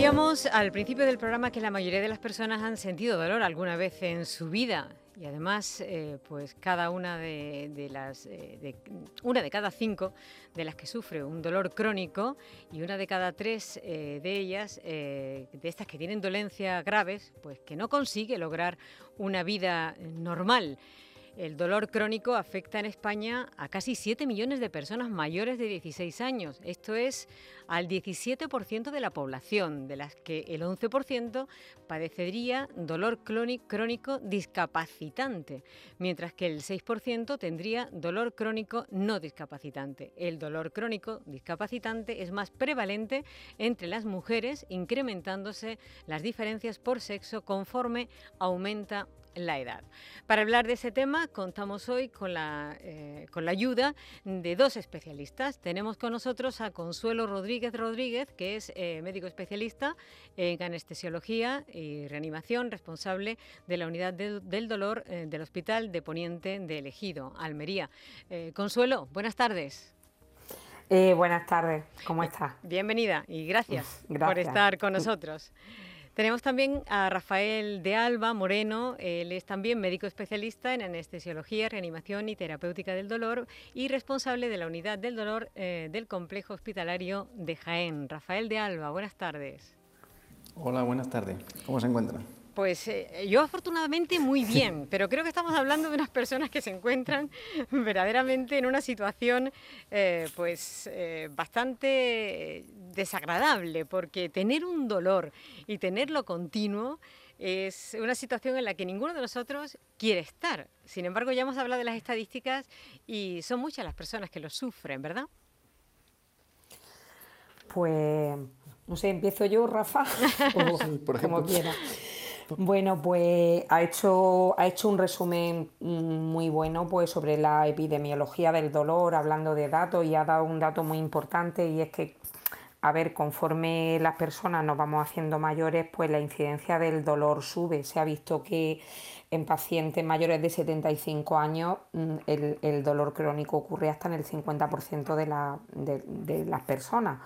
Decíamos al principio del programa que la mayoría de las personas han sentido dolor alguna vez en su vida y además, eh, pues cada una de, las, eh, una de cada cinco de las que sufre un dolor crónico y una de cada tres eh, de ellas, de estas que tienen dolencias graves, pues que no consigue lograr una vida normal. El dolor crónico afecta en España a casi 7 millones de personas mayores de 16 años. Esto es al 17% de la población, de las que el 11% padecería dolor crónico discapacitante, mientras que el 6% tendría dolor crónico no discapacitante. El dolor crónico discapacitante es más prevalente entre las mujeres, incrementándose las diferencias por sexo conforme aumenta la edad. Para hablar de ese tema contamos hoy con la, eh, con la ayuda de dos especialistas. Tenemos con nosotros a Consuelo Rodríguez Rodríguez, que es eh, médico especialista en anestesiología y reanimación, responsable de la unidad del dolor eh, del Hospital de Poniente de Elegido, Almería. Consuelo, buenas tardes. buenas tardes, ¿cómo estás? Bienvenida y gracias. por estar con nosotros. Tenemos también a Rafael de Alba Moreno, él es también médico especialista en anestesiología, reanimación y terapéutica del dolor y responsable de la unidad del dolor eh, del complejo hospitalario de Jaén. Rafael de Alba, buenas tardes. Hola, buenas tardes. ¿Cómo se encuentra? Pues eh, yo afortunadamente muy bien, pero creo que estamos hablando de unas personas que se encuentran verdaderamente en una situación eh, pues eh, bastante desagradable, porque tener un dolor y tenerlo continuo es una situación en la que ninguno de nosotros quiere estar. Sin embargo, ya hemos hablado de las estadísticas y son muchas las personas que lo sufren, ¿verdad? Pues no sé, empiezo yo, Rafa, o Por ejemplo. como quiera. Bueno, pues ha hecho, ha hecho un resumen muy bueno pues, sobre la epidemiología del dolor, hablando de datos, y ha dado un dato muy importante y es que, a ver, conforme las personas nos vamos haciendo mayores, pues la incidencia del dolor sube. Se ha visto que en pacientes mayores de 75 años mm, el, dolor crónico ocurre hasta en el 50% de, de las personas.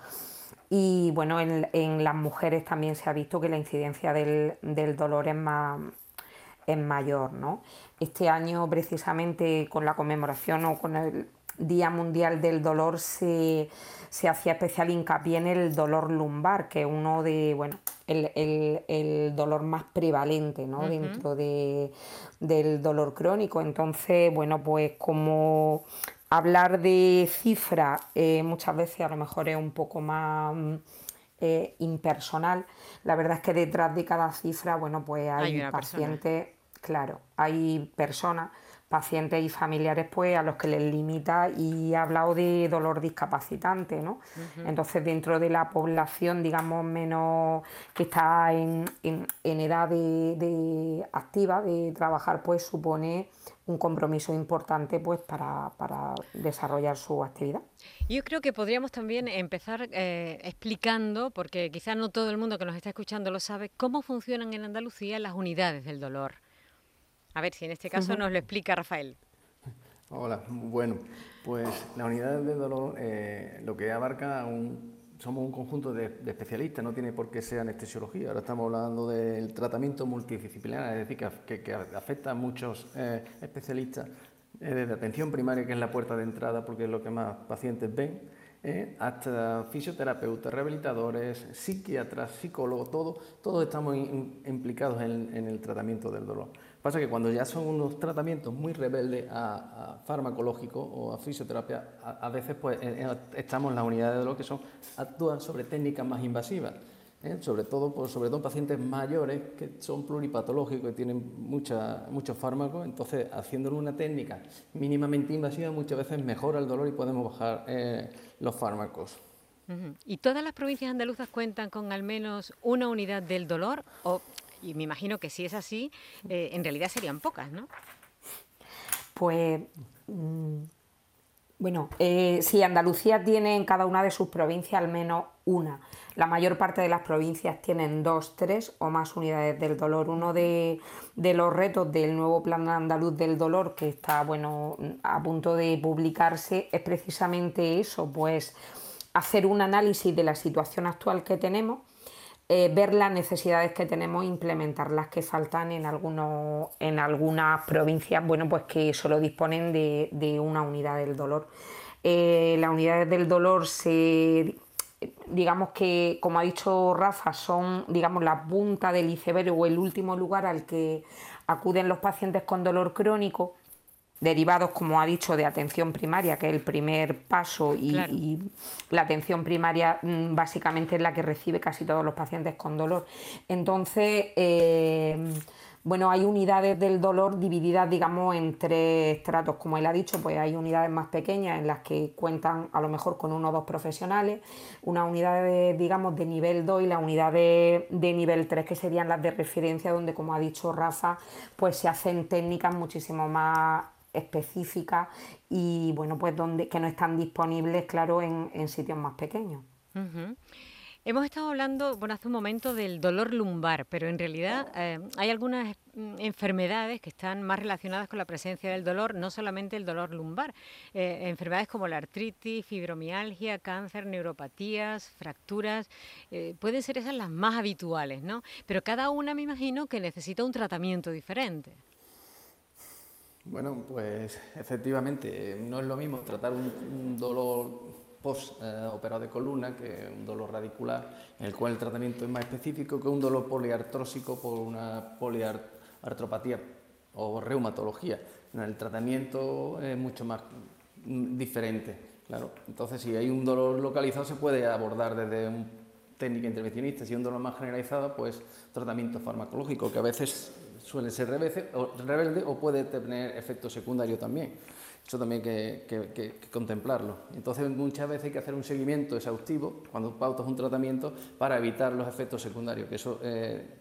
Y bueno, en, las mujeres también se ha visto que la incidencia del, dolor es, más, es mayor. ¿no? Este año, precisamente con la conmemoración o con el Día Mundial del Dolor, se, hacía especial hincapié en el dolor lumbar, que es uno de, bueno, el, dolor más prevalente ¿no? dentro de, del dolor crónico. Entonces, bueno, pues como hablar de cifra eh, muchas veces a lo mejor es un poco más mm, eh, impersonal. La verdad es que detrás de cada cifra, bueno, pues hay, pacientes, claro, hay personas, pacientes y familiares, pues a los que les limita y he hablado de dolor discapacitante, ¿no? Entonces, dentro de la población, digamos, menos que está en, edad de activa de trabajar, pues supone un compromiso importante pues para, desarrollar su actividad. Yo creo que podríamos también empezar eh, explicando, porque quizás no todo el mundo que nos está escuchando lo sabe, cómo funcionan en Andalucía las unidades del dolor. A ver si en este caso nos lo explica Rafael. Hola, bueno, pues la unidad del dolor eh, lo que abarca un somos un conjunto de, especialistas, no tiene por qué ser anestesiología. Ahora estamos hablando del tratamiento multidisciplinar, es decir, que, afecta a muchos eh, especialistas, eh, desde atención primaria, que es la puerta de entrada, porque es lo que más pacientes ven, eh, hasta fisioterapeutas, rehabilitadores, psiquiatras, psicólogos, todos, todos estamos implicados en el tratamiento del dolor. Pasa que cuando ya son unos tratamientos muy rebeldes a, farmacológico o a fisioterapia, a, veces pues estamos en las unidades de lo que son, actúan sobre técnicas más invasivas. ¿eh? sobre todo pues, sobre todo pacientes mayores que son pluripatológicos y tienen muchos fármacos, entonces haciéndolo una técnica mínimamente invasiva muchas veces mejora el dolor y podemos bajar eh, los fármacos. ¿Y todas las provincias andaluzas cuentan con al menos una unidad del dolor o y me imagino que si es así, eh, en realidad serían pocas, ¿no? Pues, mm, bueno, eh, sí, Andalucía tiene en cada una de sus provincias al menos una. La mayor parte de las provincias tienen dos, tres o más unidades del dolor. Uno de, los retos del nuevo Plan Andaluz del Dolor, que está bueno, a punto de publicarse, es precisamente eso, pues hacer un análisis de la situación actual que tenemos eh, ver las necesidades que tenemos e implementar las que faltan en, algunos, en algunas provincias, bueno, pues que solo disponen de, una unidad del dolor. Eh, las unidades del dolor se digamos que, como ha dicho Rafa, son digamos la punta del iceberg o el último lugar al que acuden los pacientes con dolor crónico derivados, como ha dicho, de atención primaria, que es el primer paso, y, la atención primaria mm, básicamente es la que recibe casi todos los pacientes con dolor. Entonces, eh, bueno, hay unidades del dolor divididas, digamos, en tres estratos. Como él ha dicho, pues hay unidades más pequeñas en las que cuentan a lo mejor con uno o dos profesionales, una unidad de, digamos, de nivel 2 y la unidad de, de, nivel 3, que serían las de referencia, donde, como ha dicho Rafa, pues se hacen técnicas muchísimo más específicas y bueno, pues donde que no están disponibles, claro, en, sitios más pequeños. Hemos estado hablando, bueno, hace un momento del dolor lumbar, pero en realidad eh, hay algunas mm, enfermedades que están más relacionadas con la presencia del dolor, no solamente el dolor lumbar, eh, enfermedades como la artritis, fibromialgia, cáncer, neuropatías, fracturas, eh, pueden ser esas las más habituales, ¿no? Pero cada una me imagino que necesita un tratamiento diferente. Bueno, pues efectivamente, no es lo mismo tratar un, dolor post-operado de columna que un dolor radicular, en el cual el tratamiento es más específico que un dolor poliartrósico por una poliartropatía o reumatología. El tratamiento es mucho más diferente. Claro. Entonces, si hay un dolor localizado, se puede abordar desde una técnica intervencionista. Si hay un dolor más generalizado, pues tratamiento farmacológico, que a veces suele ser rebelde o, puede tener efecto secundario también. Eso también hay que, contemplarlo. Entonces, muchas veces hay que hacer un seguimiento exhaustivo cuando pautas un tratamiento para evitar los efectos secundarios, que eso eh,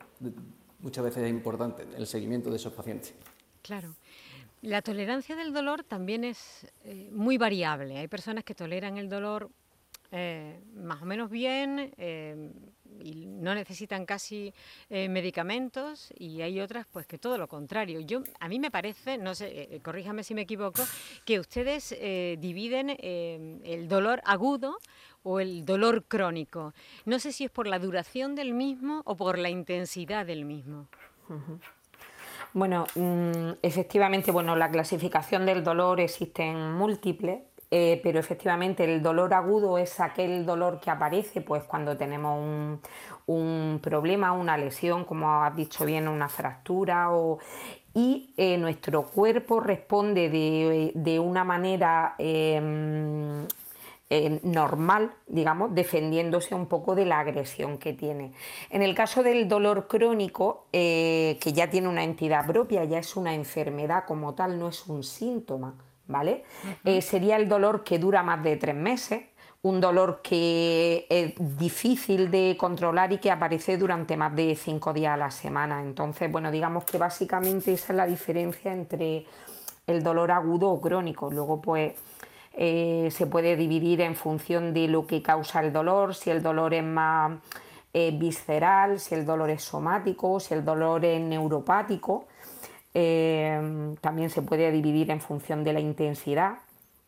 muchas veces es importante, el seguimiento de esos pacientes. Claro. La tolerancia del dolor también es eh, muy variable. Hay personas que toleran el dolor eh, más o menos bien y no necesitan casi eh, medicamentos y hay otras pues que todo lo contrario. Yo a mí me parece, no sé, eh, corríjame si me equivoco, que ustedes eh, dividen el dolor agudo o el dolor crónico. No sé si es por la duración del mismo o por la intensidad del mismo. Bueno, mm, efectivamente, bueno, la clasificación del dolor existen múltiples eh, pero efectivamente el dolor agudo es aquel dolor que aparece pues, cuando tenemos un, problema, una lesión, como has dicho bien, una fractura y eh, nuestro cuerpo responde de, una manera em, eh, normal, digamos, defendiéndose un poco de la agresión que tiene. En el caso del dolor crónico, que ya tiene una entidad propia, ya es una enfermedad como tal, no es un síntoma, ¿vale? Eh, sería el dolor que dura más de tres meses, un dolor que es difícil de controlar y que aparece durante más de cinco días a la semana. Entonces, bueno, digamos que básicamente esa es la diferencia entre el dolor agudo o crónico. Luego, pues, eh, se puede dividir en función de lo que causa el dolor, si el dolor es más eh, visceral, si el dolor es somático, si el dolor es neuropático. Em, también se puede dividir en función de la intensidad,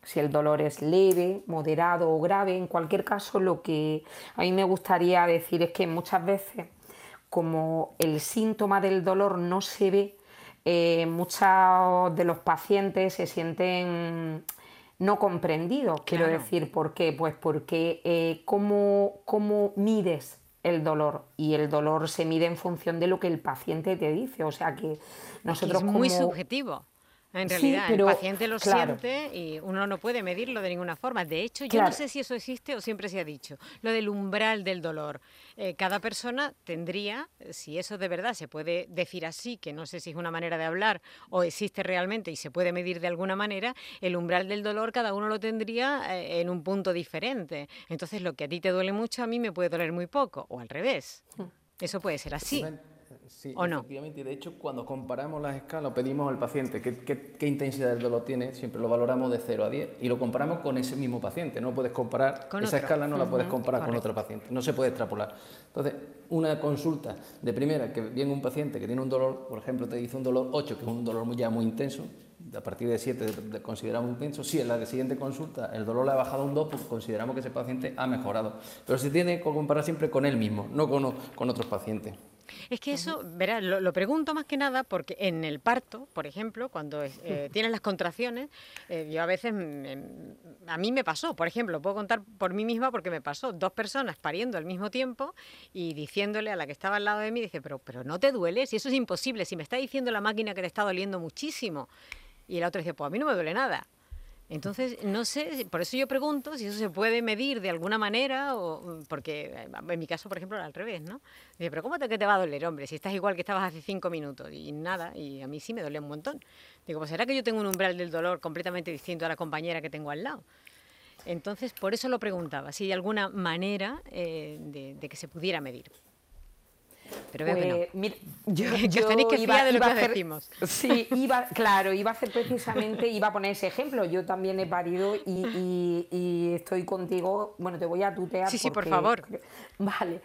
si el dolor es leve, moderado o grave. En cualquier caso, lo que a mí me gustaría decir es que muchas veces, como el síntoma del dolor no se ve, eh, muchos de los pacientes se sienten no comprendidos. Quiero decir, ¿por qué? Pues porque eh, ¿cómo, cómo mides el dolor y el dolor se mide en función de lo que el paciente te dice. O sea que nosotros es muy subjetivo. En realidad, el paciente lo siente y uno no puede medirlo de ninguna forma. De hecho, yo no sé si eso existe o siempre se ha dicho. Lo del umbral del dolor. Eh, cada persona tendría, si eso de verdad se puede decir así, que no sé si es una manera de hablar o existe realmente y se puede medir de alguna manera, el umbral del dolor cada uno lo tendría eh, en un punto diferente. Entonces, lo que a ti te duele mucho, a mí me puede doler muy poco, o al revés. Hmm. Eso puede ser así. Sí, efectivamente. De hecho, cuando comparamos las escalas, pedimos al paciente qué, intensidad del dolor tiene, siempre lo valoramos de 0 a 10 y lo comparamos con ese mismo paciente. No puedes comparar, esa escala no la puedes comparar con otro paciente, no se puede extrapolar. Entonces, una consulta de primera, que viene un paciente que tiene un dolor, por ejemplo, te dice un dolor 8, que es un dolor ya muy intenso, a partir de 7 consideramos intenso. Si en la siguiente consulta el dolor le ha bajado un 2, pues consideramos que ese paciente ha mejorado. Pero se tiene que comparar siempre con él mismo, no con, con otros pacientes. Es que eso, verás, lo, pregunto más que nada porque en el parto, por ejemplo, cuando eh, tienes las contracciones, eh, yo a veces, a mí me pasó, por ejemplo, puedo contar por mí misma porque me pasó, dos personas pariendo al mismo tiempo y diciéndole a la que estaba al lado de mí, dice, pero, pero no te duele, si eso es imposible, si me está diciendo la máquina que te está doliendo muchísimo. Y la otra dice, pues a mí no me duele nada. Entonces, no sé, por eso yo pregunto si eso se puede medir de alguna manera, o porque eh, en mi caso, por ejemplo, era al revés, ¿no? Dice, pero ¿cómo te, que te va a doler, hombre? Si estás igual que estabas hace cinco minutos y nada, y a mí sí me dolía un montón. Digo, pues será que yo tengo un umbral del dolor completamente distinto a la compañera que tengo al lado. Entonces, por eso lo preguntaba, si hay alguna manera eh, de que se pudiera medir. Pero veo que no. Pues, yo, tenéis que iba, de lo que hacer, decimos. Sí, iba, claro, iba a hacer precisamente, iba a poner ese ejemplo. Yo también he parido y, estoy contigo. Bueno, te voy a tutear. Sí, sí, por favor. Vale.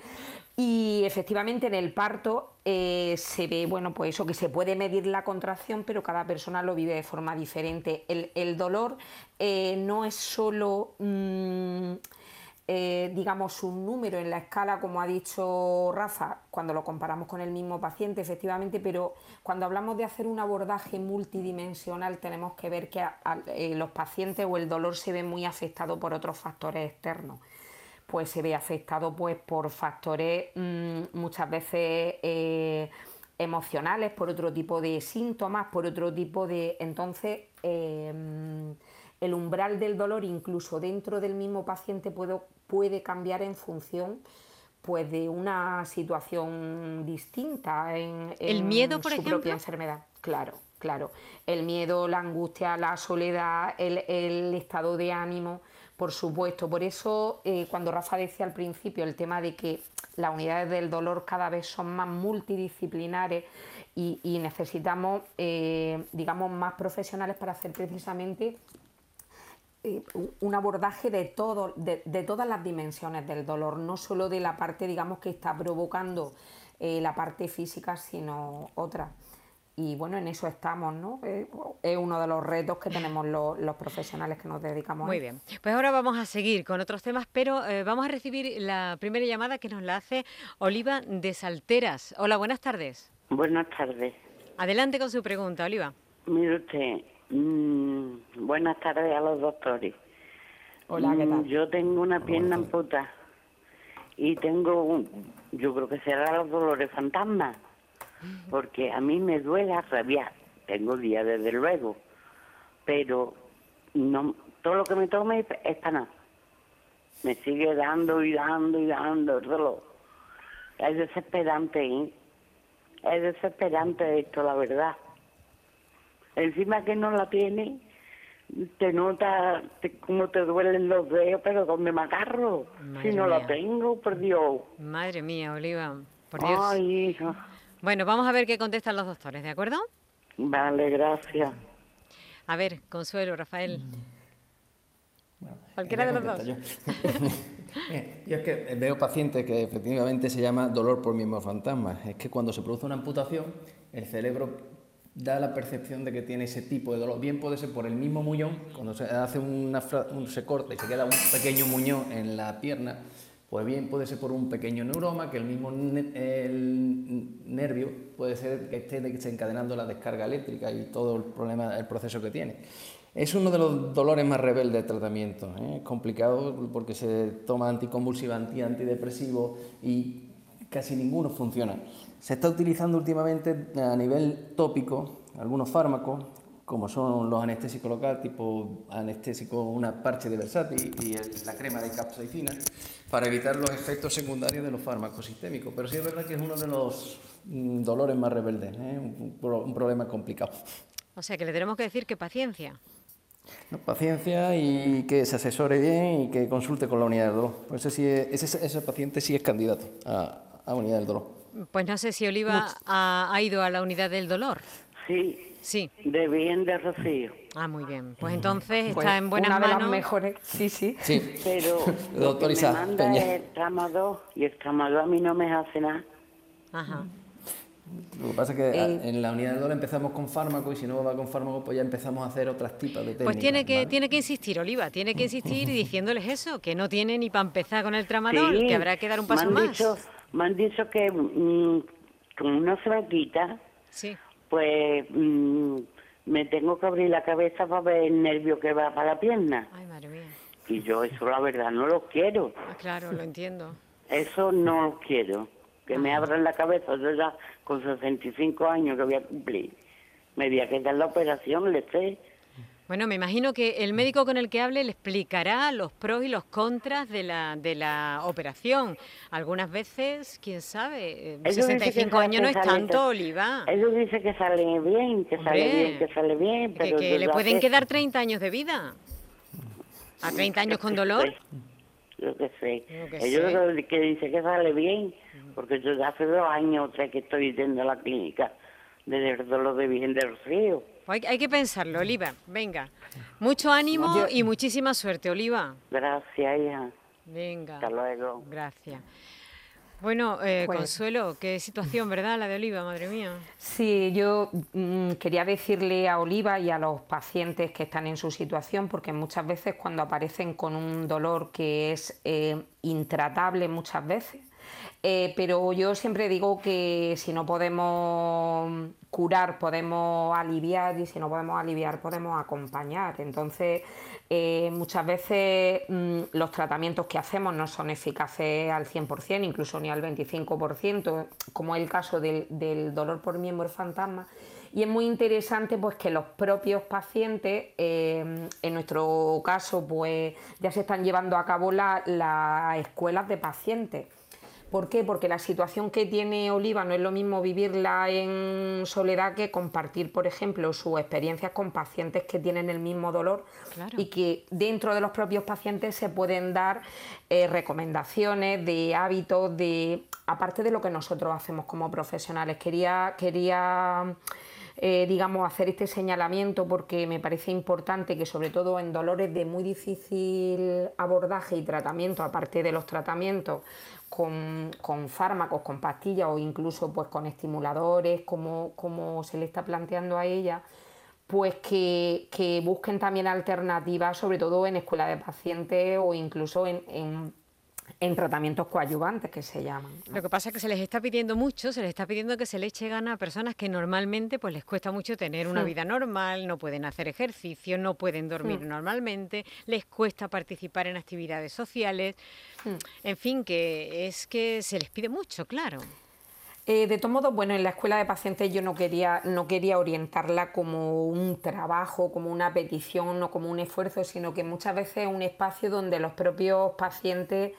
Y efectivamente en el parto eh, se ve, bueno, pues eso, que se puede medir la contracción, pero cada persona lo vive de forma diferente. El, dolor eh, no es solo... Mm, eh, digamos, un número en la escala, como ha dicho Rafa, cuando lo comparamos con el mismo paciente, efectivamente, pero cuando hablamos de hacer un abordaje multidimensional tenemos que ver que eh, los pacientes o el dolor se ve muy afectado por otros factores externos. Pues se ve afectado pues, por factores mm, muchas veces eh, emocionales, por otro tipo de síntomas, por otro tipo de... Entonces, el umbral del dolor incluso dentro del mismo paciente puede, puede cambiar en función pues de una situación distinta en, el miedo por su propia enfermedad claro claro. El miedo la angustia la soledad el, estado de ánimo por supuesto. Por eso eh, cuando Rafa decía al principio el tema de que las unidades del dolor cada vez son más multidisciplinares y, necesitamos eh, digamos más profesionales para hacer precisamente un abordaje de, todo, de, todas las dimensiones del dolor, no solo de la parte, digamos, que está provocando eh, la parte física, sino otra. Y bueno, en eso estamos, ¿no? Eh, es uno de los retos que tenemos los, profesionales que nos dedicamos. Muy bien. Pues ahora vamos a seguir con otros temas, pero vamos a recibir la primera llamada que nos la hace Oliva de Salteras. Hola, buenas tardes. Buenas tardes. Adelante con su pregunta, Oliva. Mire usted, Mm, buenas tardes a los doctores. Hola, ¿qué tal? Mm, yo tengo una pierna en puta y tengo, un, yo creo que será los dolores fantasmas, porque a mí me duele a rabiar. Tengo días desde luego, pero no todo lo que me tome es para nada. Me sigue dando y dando y dando el dolor. Es desesperante, ¿eh? Es desesperante esto, la verdad. Encima que no la tiene, te nota cómo te duelen los dedos, pero ¿dónde me agarro? si no la tengo, por Dios. Madre mía, Oliva, por Dios. Ay, hija. Bueno, vamos a ver qué contestan los doctores, ¿de acuerdo? Vale, gracias. A ver, Consuelo, Rafael. Cualquiera de los dos. Yo. yo es que veo pacientes que efectivamente se llama dolor por mismo fantasma. Es que cuando se produce una amputación, el cerebro da la percepción de que tiene ese tipo de dolor. Bien puede ser por el mismo muñón, cuando se hace una un, se corta y se queda un pequeño muñón en la pierna, pues bien puede ser por un pequeño neuroma, que el mismo el nervio puede ser que esté desencadenando la descarga eléctrica y todo el problema, el proceso que tiene. Es uno de los dolores más rebeldes del tratamiento. ¿eh? Es complicado porque se toma anticonvulsivante, antidepresivo y casi ninguno funciona. Se está utilizando últimamente a nivel tópico algunos fármacos, como son los anestésicos locales, tipo anestésico, una parche de Versati y la crema de capsaicina, para evitar los efectos secundarios de los fármacos sistémicos. Pero sí es verdad que es uno de los mm, dolores más rebeldes, ¿eh? un, problema complicado. O sea que le tenemos que decir que paciencia. paciencia y que se asesore bien y que consulte con la unidad de dolor. Pues ese, ese, paciente sí es candidato a, a unidad del dolor. Pues no sé si Oliva ha, ido a la unidad del dolor. Sí. Sí. De bien de Rocío. Ah, muy bien. Pues entonces está pues en buenas una manos. de las mejores. Sí, sí. Sí. Pero lo que me manda es el tramo 2 y el tramo 2 a mí no me hace nada. Ajá. Lo que pasa es que eh, en la unidad de dolor empezamos con fármaco y si no va con fármaco, pues ya empezamos a hacer otras tipos de técnicas. Pues tiene que, tiene que insistir, Oliva, tiene que insistir diciéndoles eso, que no tiene ni para empezar con el tramadol, que habrá que dar un paso me han Dicho, me han dicho que mm, como no se va quita, sí. pues mm, me tengo que abrir la cabeza para ver el nervio que va para la pierna. Ay, madre mía. Y yo eso la verdad no lo quiero. Ah, claro, lo entiendo. Eso no lo quiero. Que me abran la cabeza, yo ya con 65 años que voy a cumplir, me voy a quedar la operación, le sé. Bueno, me imagino que el médico con el que hable le explicará los pros y los contras de la, de la operación. Algunas veces, quién sabe, 65 eh, años no es tanto, Oliva. Ellos dicen que sale bien, que sale bien, que sale bien. Pero que, le pueden quedar 30 años de vida. ¿A 30 años con dolor? Yo que sé. Ellos que dicen que sale bien, porque yo ya hace dos años o que estoy yendo a la clínica del dolor de Virgen del Río. Hay, hay, que pensarlo, Oliva. Venga. Mucho ánimo y muchísima suerte, Oliva. Gracias, hija. Venga. Hasta luego. Gracias. Bueno, eh, pues Consuelo, qué situación, ¿verdad? La de Oliva, madre mía. Sí, yo mm, quería decirle a Oliva y a los pacientes que están en su situación, porque muchas veces cuando aparecen con un dolor que es eh, intratable muchas veces, eh, pero yo siempre digo que si no podemos curar, podemos aliviar y si no podemos aliviar, podemos acompañar. Entonces, eh, muchas veces mm, los tratamientos que hacemos no son eficaces al 100%, incluso ni al 25%, como es el caso del, dolor por miembro fantasma. Y es muy interesante pues, que los propios pacientes, eh, en nuestro caso, pues ya se están llevando a cabo las escuelas de pacientes ¿Por qué? Porque la situación que tiene Oliva no es lo mismo vivirla en soledad que compartir, por ejemplo, sus experiencias con pacientes que tienen el mismo dolor y que dentro de los propios pacientes se pueden dar eh, recomendaciones de hábitos, de aparte de lo que nosotros hacemos como profesionales. Quería, quería eh, digamos, hacer este señalamiento porque me parece importante que sobre todo en dolores de muy difícil abordaje y tratamiento, aparte de los tratamientos con, fármacos, con pastillas o incluso pues con estimuladores, como, como se le está planteando a ella, pues que, busquen también alternativas, sobre todo en escuela de pacientes o incluso en tratamientos coadyuvantes que se llaman. Lo que pasa es que se les está pidiendo mucho, se les está pidiendo que se le eche gana a personas que normalmente pues les cuesta mucho tener una vida normal, no pueden hacer ejercicio, no pueden dormir normalmente, les cuesta participar en actividades sociales, en fin, que es que se les pide mucho, claro. Eh, de todo modo, bueno, en la escuela de pacientes yo no quería, no quería orientarla como un trabajo, como una petición o como un esfuerzo, sino que muchas veces es un espacio donde los propios pacientes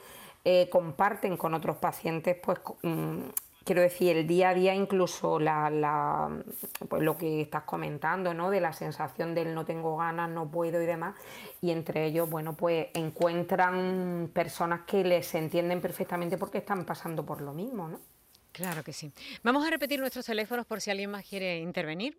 eh, comparten con otros pacientes, pues mm, quiero decir, el día a día, incluso la, pues lo que estás comentando, ¿no? De la sensación del no tengo ganas, no puedo y demás. Y entre ellos, bueno, pues encuentran personas que les entienden perfectamente porque están pasando por lo mismo, ¿no? Claro que sí. Vamos a repetir nuestros teléfonos por si alguien más quiere intervenir.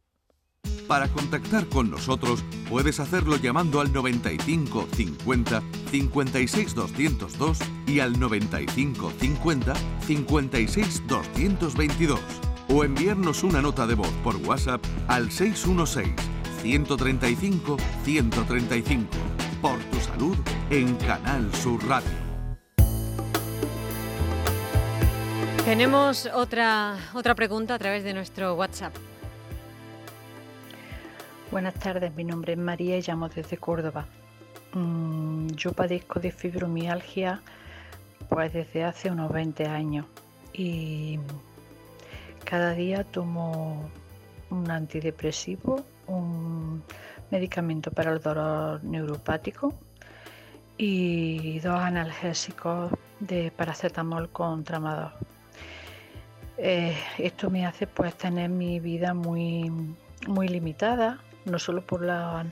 Para contactar con nosotros puedes hacerlo llamando al 95 50 56 202 y al 95 50 56 222 o enviarnos una nota de voz por WhatsApp al 616 135 135 por tu salud en Canal Sur Radio. Tenemos otra otra pregunta a través de nuestro WhatsApp. Buenas tardes, mi nombre es María y llamo desde Córdoba. Mm, yo padezco de fibromialgia pues desde hace unos 20 años y cada día tomo un antidepresivo, un medicamento para el dolor neuropático y dos analgésicos de paracetamol con tramador. Eh, esto me hace pues tener mi vida muy, muy limitada no solo por la,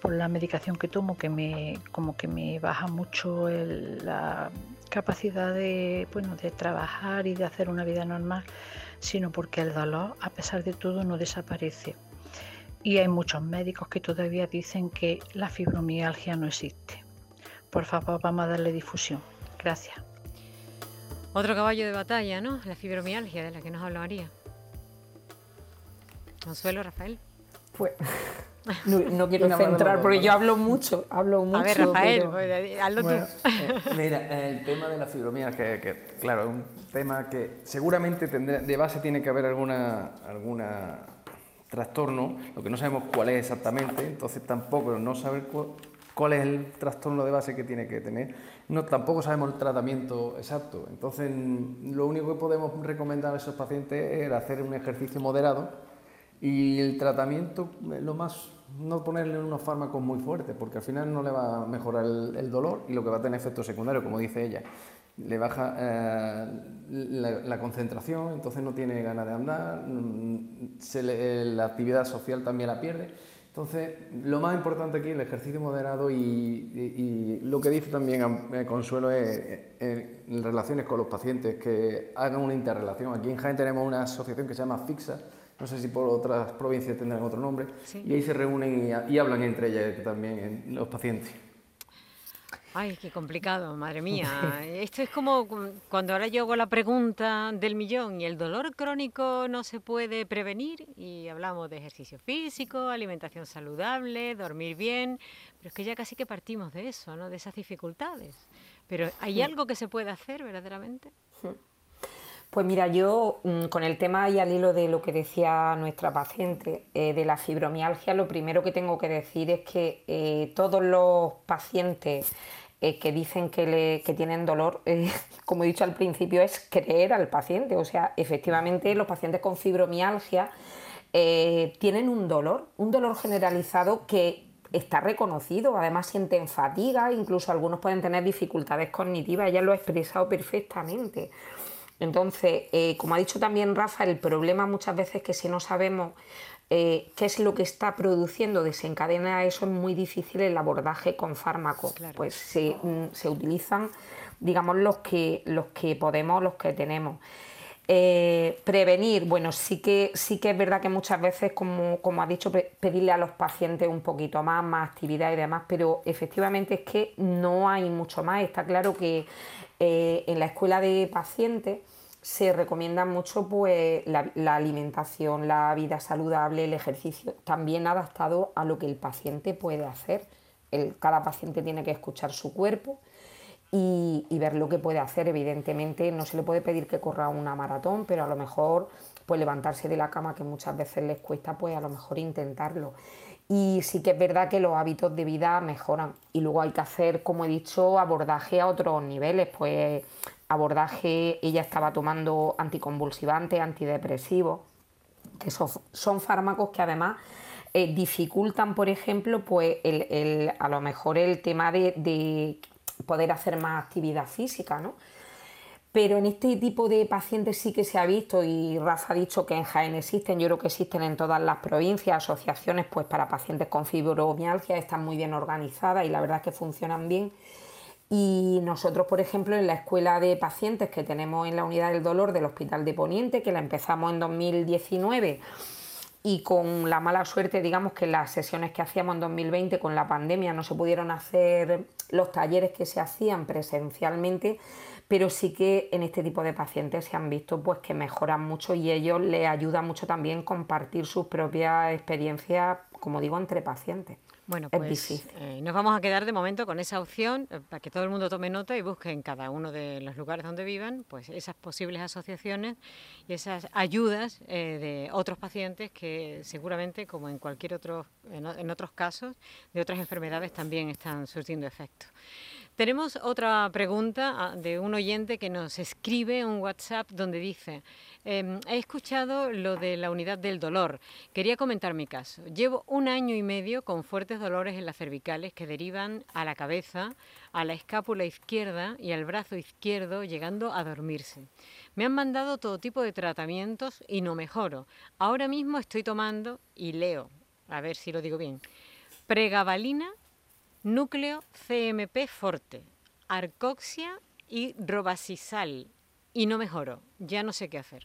por la medicación que tomo, que me, como que me baja mucho la capacidad de, bueno, de trabajar y de hacer una vida normal, sino porque el dolor, a pesar de todo, no desaparece. Y hay muchos médicos que todavía dicen que la fibromialgia no existe. Por favor, vamos a darle difusión. Gracias. Otro caballo de batalla, ¿no? La fibromialgia de la que nos hablaría. Consuelo, Rafael. Pues no, quiero centrar porque yo hablo mucho, hablo mucho. A ver, Rafael, pues, hazlo tú. Eh, mira, el tema de la fibromialgia, que, claro, es un tema que seguramente de base tiene que haber alguna, alguna trastorno, lo que no sabemos cuál es exactamente, entonces tampoco no saber cuál, es el trastorno de base que tiene que tener, no, tampoco sabemos el tratamiento exacto. Entonces, lo único que podemos recomendar a esos pacientes es hacer un ejercicio moderado y el tratamiento, lo más, no ponerle unos fármacos muy fuertes, porque al final no le va a mejorar el, dolor y lo que va a tener efectos secundarios, como dice ella. Le baja eh, la, concentración, entonces no tiene ganas de andar, mm, la actividad social también la pierde. Entonces, lo más importante aquí es el ejercicio moderado y, lo que dice también eh, Consuelo es eh, en relaciones con los pacientes, que hagan una interrelación. Aquí en Jaén tenemos una asociación que se llama FIXA, no sé si por otras provincias tendrán otro nombre, y ahí se reúnen y, hablan entre ellas también los pacientes. Ay, qué complicado, madre mía. Esto es como cuando ahora yo hago la pregunta del millón y el dolor crónico no se puede prevenir y hablamos de ejercicio físico, alimentación saludable, dormir bien, pero es que ya casi que partimos de eso, ¿no? De esas dificultades. Pero ¿hay algo que se puede hacer verdaderamente? Pues mira, yo mm, con el tema y al hilo de lo que decía nuestra paciente eh, de la fibromialgia, lo primero que tengo que decir es que eh, todos los pacientes eh, que dicen que, le, que tienen dolor, como he dicho al principio, es creer al paciente. O sea, efectivamente los pacientes con fibromialgia tienen un dolor, un dolor generalizado que está reconocido, además sienten fatiga, incluso algunos pueden tener dificultades cognitivas, ella lo ha expresado perfectamente. Entonces, eh, como ha dicho también Rafa, el problema muchas veces es que si no sabemos eh, qué es lo que está produciendo, desencadena eso, es muy difícil el abordaje con fármacos. Pues mm, se, utilizan, digamos, los que, los que podemos, los que tenemos. Eh, prevenir, bueno, sí que, sí que es verdad que muchas veces, como, como ha dicho, pedirle a los pacientes un poquito más, más actividad y demás, pero efectivamente es que no hay mucho más. Está claro que eh, en la escuela de pacientes se recomienda mucho pues, la, alimentación, la vida saludable, el ejercicio, también adaptado a lo que el paciente puede hacer. cada paciente tiene que escuchar su cuerpo y, ver lo que puede hacer. Evidentemente no se le puede pedir que corra una maratón, pero a lo mejor pues, levantarse de la cama, que muchas veces les cuesta, pues a lo mejor intentarlo y sí que es verdad que los hábitos de vida mejoran y luego hay que hacer, como he dicho, abordaje a otros niveles, pues abordaje, ella estaba tomando anticonvulsivantes, antidepresivos, que son, fármacos que además eh, dificultan, por ejemplo, pues el, a lo mejor el tema de, de poder hacer más actividad física, ¿no? pero en este tipo de pacientes sí que se ha visto y Rafa ha dicho que en Jaén existen, yo creo que existen en todas las provincias asociaciones pues para pacientes con fibromialgia, están muy bien organizadas y la verdad es que funcionan bien. Y nosotros, por ejemplo, en la escuela de pacientes que tenemos en la unidad del dolor del Hospital de Poniente, que la empezamos en 2019 y con la mala suerte, digamos que las sesiones que hacíamos en 2020 con la pandemia no se pudieron hacer los talleres que se hacían presencialmente, pero sí que en este tipo de pacientes se han visto pues que mejoran mucho y ellos les ayuda mucho también compartir sus propias experiencias, como digo, entre pacientes. Bueno, pues eh, nos vamos a quedar de momento con esa opción eh, para que todo el mundo tome nota y busque en cada uno de los lugares donde vivan pues esas posibles asociaciones y esas ayudas eh, de otros pacientes que seguramente, como en cualquier otro, en otros casos, de otras enfermedades también están surtiendo efecto. Tenemos otra pregunta ah, de un oyente que nos escribe un WhatsApp donde dice, em, he escuchado lo de la unidad del dolor. Quería comentar mi caso. Llevo un año y medio con fuertes dolores en las cervicales que derivan a la cabeza, a la escápula izquierda y al brazo izquierdo, llegando a dormirse. Me han mandado todo tipo de tratamientos y no mejoro. Ahora mismo estoy tomando, y leo, a ver si lo digo bien, pregabalina núcleo CMP forte, arcoxia y robacisal. Y no mejoro, ya no sé qué hacer.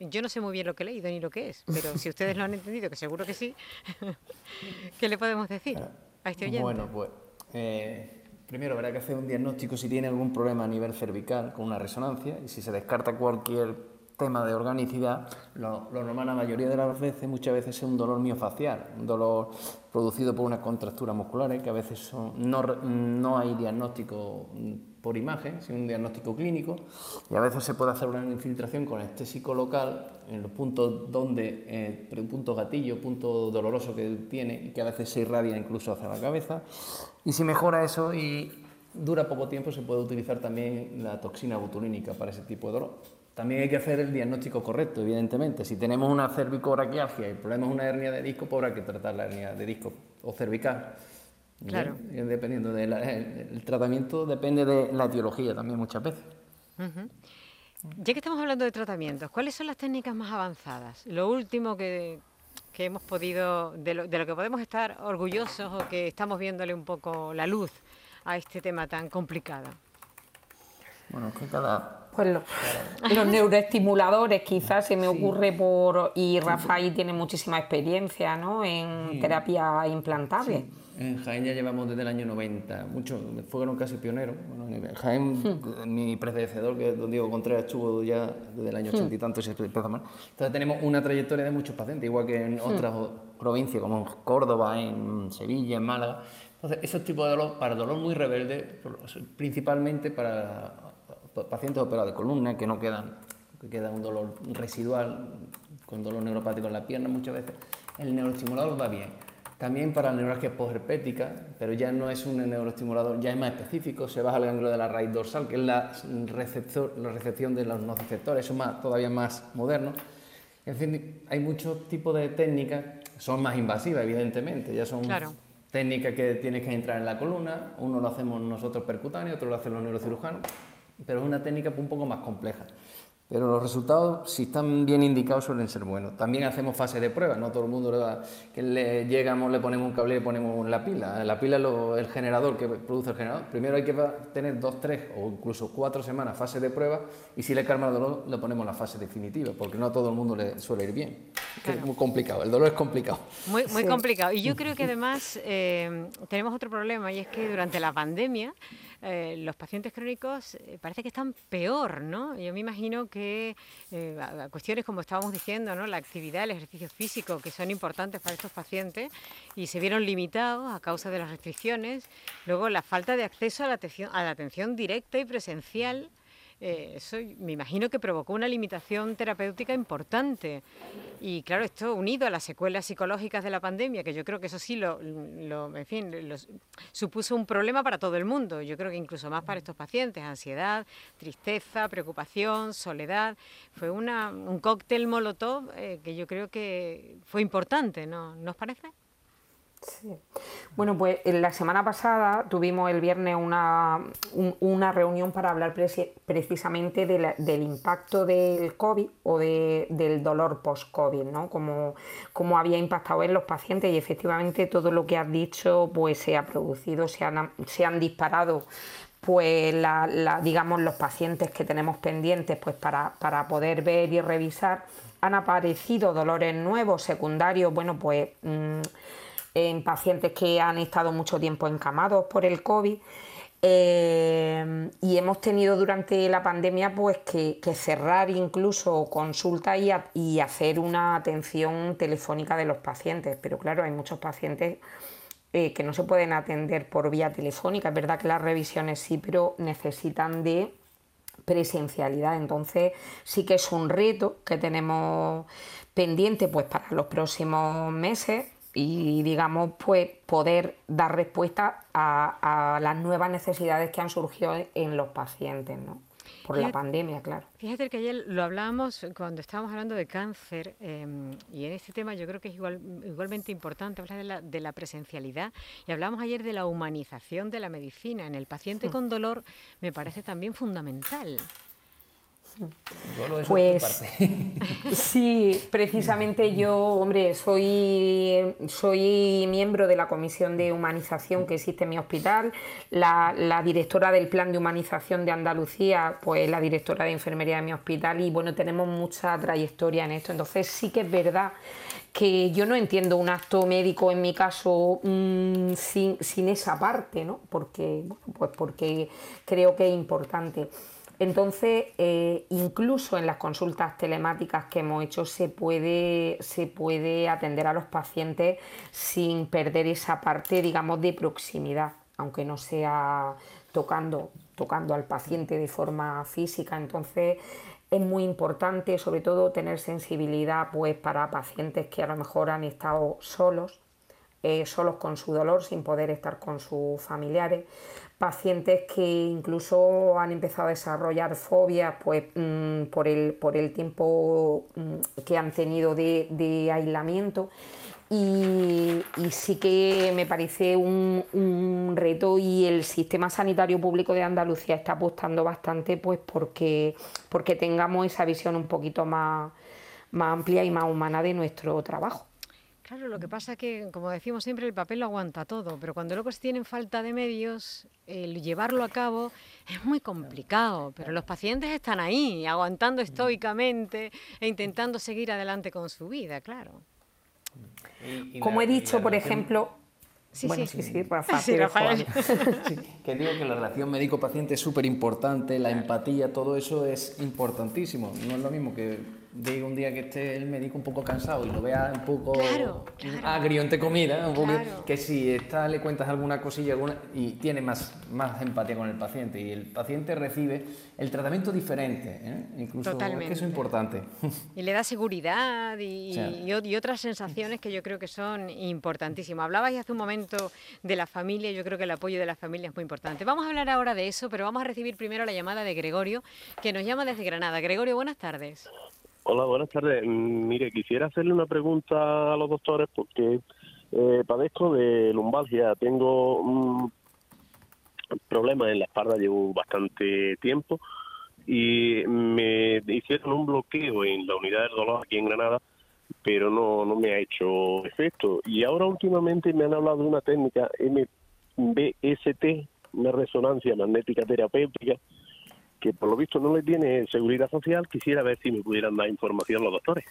Yo no sé muy bien lo que he leído ni lo que es, pero si ustedes lo han entendido, que seguro que sí, ¿qué le podemos decir a este oyente? Bueno, pues eh, primero habrá que hacer un diagnóstico si tiene algún problema a nivel cervical con una resonancia y si se descarta cualquier tema de organicidad, lo, normal la mayoría de las veces, muchas veces es un dolor miofacial, un dolor producido por unas contracturas musculares que a veces son, no, no hay diagnóstico por imagen, sino un diagnóstico clínico, y a veces se puede hacer una infiltración con estésico local en los puntos donde, eh, punto gatillo, punto doloroso que tiene y que a veces se irradia incluso hacia la cabeza, y si mejora eso y dura poco tiempo se puede utilizar también la toxina botulínica para ese tipo de dolor. También hay que hacer el diagnóstico correcto, evidentemente. Si tenemos una cervicobraquialgia y el problema es una hernia de disco, pues habrá que tratar la hernia de disco o cervical. Claro. Dependiendo del el tratamiento, depende de la etiología también muchas veces. Ya que estamos hablando de tratamientos, ¿cuáles son las técnicas más avanzadas? Lo último que, que hemos podido, de lo, de lo que podemos estar orgullosos o que estamos viéndole un poco la luz a este tema tan complicado. Bueno, es que cada pues los, neuroestimuladores quizás se me ocurre por... Y Rafael tiene muchísima experiencia ¿no? en terapia implantable. En Jaén ya llevamos desde el año 90, muchos fueron casi pioneros. en Jaén, hmm. mi predecedor, que es don Diego Contreras, estuvo ya desde el año 80 y hmm. tanto, se empezó mal. Entonces tenemos una trayectoria de muchos pacientes, igual que en hmm. otras provincias como en Córdoba, en Sevilla, en Málaga. Entonces, esos tipos de dolor, para dolor muy rebelde, principalmente para pacientes operados de columna que no quedan, que queda un dolor residual, con dolor neuropático en la pierna muchas veces, el neuroestimulador va bien. También para neuralgia posherpética, pero ya no es un neuroestimulador, ya es más específico, se baja al ganglio de la raíz dorsal, que es la, receptor, la recepción de los nociceptores, eso es más, todavía más moderno. En fin, hay muchos tipos de técnicas, son más invasivas, evidentemente, ya son técnicas que tienes que entrar en la columna, uno lo hacemos nosotros percutáneo, otro lo hacen los neurocirujanos, pero es una técnica un poco más compleja. Pero los resultados, si están bien indicados, suelen ser buenos. También hacemos fase de prueba, no todo el mundo le da, que le llegamos, le ponemos un cable y le ponemos la pila. La pila es el generador que produce el generador. Primero hay que tener dos, tres o incluso cuatro semanas fase de prueba y si le calma el dolor, le ponemos la fase definitiva, porque no a todo el mundo le suele ir bien. Es muy complicado, el dolor es complicado. Muy, muy complicado. Y yo creo que además eh, tenemos otro problema y es que durante la pandemia eh, los pacientes crónicos eh, parece que están peor, ¿no? Yo me imagino que eh, cuestiones como estábamos diciendo, ¿no? La actividad, el ejercicio físico, que son importantes para estos pacientes y se vieron limitados a causa de las restricciones. Luego, la falta de acceso a la atención, a la atención directa y presencial eh, eso me imagino que provocó una limitación terapéutica importante. Y claro, esto unido a las secuelas psicológicas de la pandemia, que yo creo que eso sí lo, en fin, supuso un problema para todo el mundo. Yo creo que incluso más para estos pacientes, ansiedad, tristeza, preocupación, soledad. Fue una, un cóctel molotov eh, que yo creo que fue importante, ¿no? ¿No os parece? Bueno, pues la semana pasada tuvimos el viernes una, una reunión para hablar precisamente del impacto del COVID o del dolor post-COVID, ¿no? Como, había impactado en los pacientes y efectivamente todo lo que has dicho pues se ha producido, se han, se han disparado pues la, digamos los pacientes que tenemos pendientes pues para, para poder ver y revisar han aparecido dolores nuevos secundarios bueno pues mm, en pacientes que han estado mucho tiempo encamados por el COVID. Eh, y hemos tenido durante la pandemia pues que, cerrar incluso consultas y, hacer una atención telefónica de los pacientes. Pero claro, hay muchos pacientes eh, que no se pueden atender por vía telefónica. Es verdad que las revisiones sí, pero necesitan de presencialidad. Entonces sí que es un reto que tenemos pendiente pues para los próximos meses y digamos pues poder dar respuesta a, las nuevas necesidades que han surgido en los pacientes ¿no? por la pandemia claro. fíjate que ayer lo hablábamos cuando estábamos hablando de cáncer em, y en este tema yo creo que es igual, igualmente importante hablar de la, de la presencialidad y hablamos ayer de la humanización de la medicina en el paciente con dolor me parece también fundamental pues sí, precisamente yo, hombre, soy, soy miembro de la comisión de humanización que existe en mi hospital, la, directora del plan de humanización de Andalucía, pues la directora de enfermería de mi hospital y bueno, tenemos mucha trayectoria en esto, entonces sí que es verdad que yo no entiendo un acto médico en mi caso mm, sin, sin, esa parte, ¿no? Porque, pues porque creo que es importante. Entonces, eh, incluso en las consultas telemáticas que hemos hecho se puede, se puede atender a los pacientes sin perder esa parte, digamos, de proximidad, aunque no sea tocando, tocando al paciente de forma física. Entonces, es muy importante, sobre todo, tener sensibilidad pues, para pacientes que a lo mejor han estado solos, eh, solos con su dolor, sin poder estar con sus familiares, pacientes que incluso han empezado a desarrollar fobias pues, mm, por, el, por el tiempo mm, que han tenido de, aislamiento y, sí que me parece un, reto y el sistema sanitario público de Andalucía está apostando bastante pues porque, porque tengamos esa visión un poquito más, más amplia y más humana de nuestro trabajo. Claro, lo que pasa es que, como decimos siempre, el papel lo aguanta todo, pero cuando luego se tienen falta de medios, el llevarlo a cabo es muy complicado, pero los pacientes están ahí, aguantando estoicamente e intentando seguir adelante con su vida, claro. Como he dicho, por ejemplo, Sí, sí, sí, sí, Rafa, sí, Rafael. que digo que la relación médico-paciente es súper importante, la empatía, todo eso es importantísimo. No es lo mismo que de un día que esté el médico un poco cansado y lo vea un poco agrio entre comida, que si está le cuentas alguna cosilla alguna, y tiene más, más empatía con el paciente y el paciente recibe el tratamiento diferente, ¿eh? incluso que eso es importante. Y le da seguridad y, y, otras sensaciones que yo creo que son importantísimas. Hablabais hace un momento de la familia, yo creo que el apoyo de la familia es muy importante. Vamos a hablar ahora de eso, pero vamos a recibir primero la llamada de Gregorio, que nos llama desde Granada. Gregorio, buenas tardes. Hola, buenas tardes. Mm, mire, quisiera hacerle una pregunta a los doctores porque eh, padezco de lumbalgia. Tengo un problema en la espalda, llevo bastante tiempo y me hicieron un bloqueo en la unidad del dolor aquí en Granada, pero no, no me ha hecho efecto. Y ahora últimamente me han hablado de una técnica MBST, una resonancia magnética terapéutica, que por lo visto no le tiene seguridad social, quisiera ver si me pudieran dar información los doctores.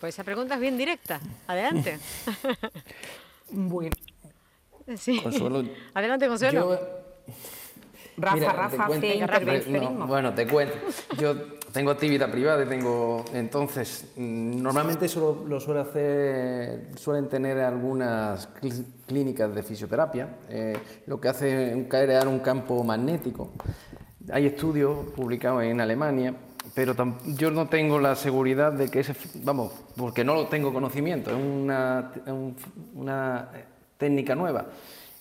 pues esa pregunta es bien directa. Adelante. bueno. Sí. Adelante, Consuelo. Rafa, Rafa, Bueno, te cuento. Yo tengo actividad privada y tengo. Entonces, mm, normalmente eso lo, suele hacer, suelen tener algunas clínicas de fisioterapia. Eh, lo que hace es crear un campo magnético hay estudios publicados en Alemania, pero yo no tengo la seguridad de que ese, vamos, porque no lo tengo conocimiento, es una, una técnica nueva.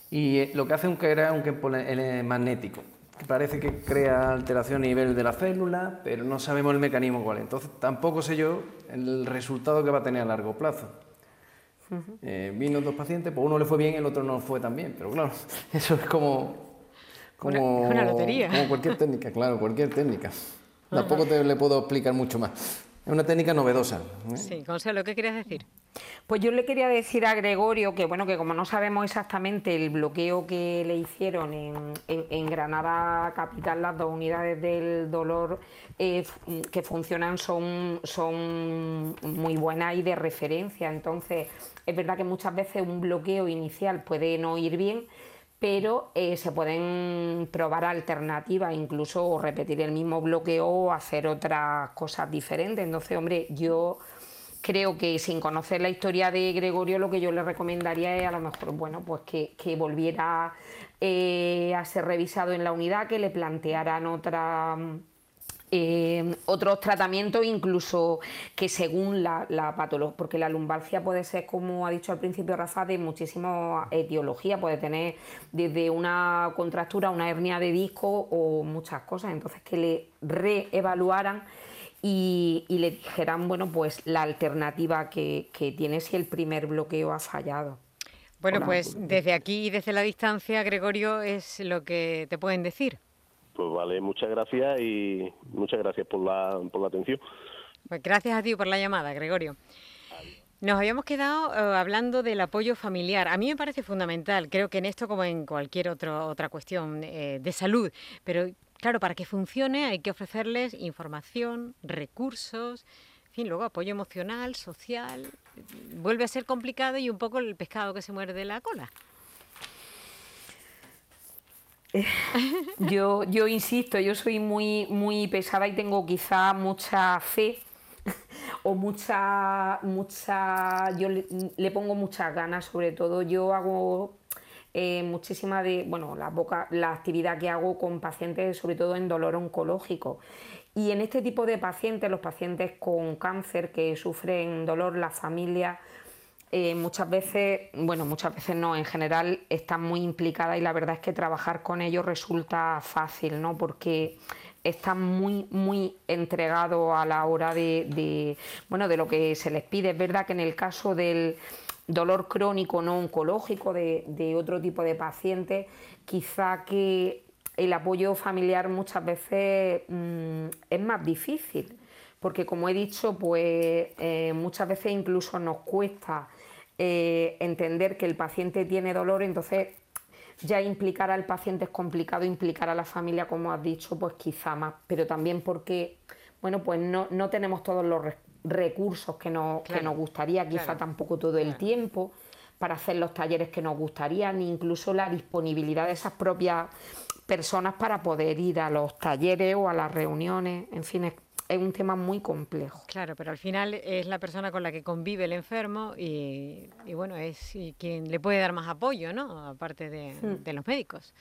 Y eh, lo que hace un era un campo magnético, que parece que crea alteración a nivel de la célula, pero no sabemos el mecanismo cuál es. Entonces tampoco sé yo el resultado que va a tener a largo plazo. Eh, vino dos pacientes, pues uno le fue bien, el otro no fue tan bien, pero claro, eso es como como, una, lotería. Como cualquier técnica, claro, cualquier técnica. Tampoco te le puedo explicar mucho más. Es una técnica novedosa. ¿eh? Sí, Consuelo, ¿qué querías decir? Pues yo le quería decir a Gregorio que, bueno, que como no sabemos exactamente el bloqueo que le hicieron en, Granada Capital, las dos unidades del dolor eh, que funcionan son, son muy buenas y de referencia. Entonces, es verdad que muchas veces un bloqueo inicial puede no ir bien, pero eh, se pueden probar alternativas, incluso repetir el mismo bloqueo o hacer otras cosas diferentes. Entonces, hombre, yo creo que sin conocer la historia de Gregorio, lo que yo le recomendaría es a lo mejor, bueno, pues que, volviera eh, a ser revisado en la unidad, que le plantearan otra eh, otros tratamientos, incluso que según la, patología, porque la lumbalgia puede ser, como ha dicho al principio Rafa, de muchísimas etiologías, puede tener desde una contractura, una hernia de disco o muchas cosas, entonces que le reevaluaran y, le dijeran, bueno, pues la alternativa que, que tiene si el primer bloqueo ha fallado. Bueno, pues desde aquí y desde la distancia, Gregorio, es lo que te pueden decir. Pues vale, muchas gracias y muchas gracias por la, por la atención. Pues gracias a ti por la llamada, Gregorio. Nos habíamos quedado eh, hablando del apoyo familiar. A mí me parece fundamental, creo que en esto como en cualquier otro, otra cuestión eh, de salud, pero claro, para que funcione hay que ofrecerles información, recursos, fin, luego apoyo emocional, social. Vuelve a ser complicado y un poco el pescado que se muerde la cola. yo, yo insisto, yo soy muy, muy pesada y tengo quizá mucha fe o mucha, mucha, yo le, pongo muchas ganas, sobre todo yo hago eh, muchísima de, bueno, la, boca, la actividad que hago con pacientes, sobre todo en dolor oncológico. Y en este tipo de pacientes, los pacientes con cáncer que sufren dolor, la familia eh, muchas veces, bueno, muchas veces no, en general están muy implicadas y la verdad es que trabajar con ellos resulta fácil, ¿no? Porque están muy, muy entregados a la hora de, bueno, de lo que se les pide. Es verdad que en el caso del dolor crónico no oncológico de, otro tipo de pacientes, quizá que el apoyo familiar muchas veces mm, es más difícil, porque como he dicho, pues eh, muchas veces incluso nos cuesta eh, entender que el paciente tiene dolor, entonces ya implicar al paciente es complicado, implicar a la familia, como has dicho, pues quizá más, pero también porque, bueno, pues no, no tenemos todos los recursos que nos, que nos gustaría, quizá tampoco todo el tiempo para hacer los talleres que nos gustaría, ni incluso la disponibilidad de esas propias personas para poder ir a los talleres o a las reuniones, en fin, es es un tema muy complejo. Claro, pero al final es la persona con la que convive el enfermo y, bueno, es quien le puede dar más apoyo, ¿no? Aparte de, hmm. los médicos.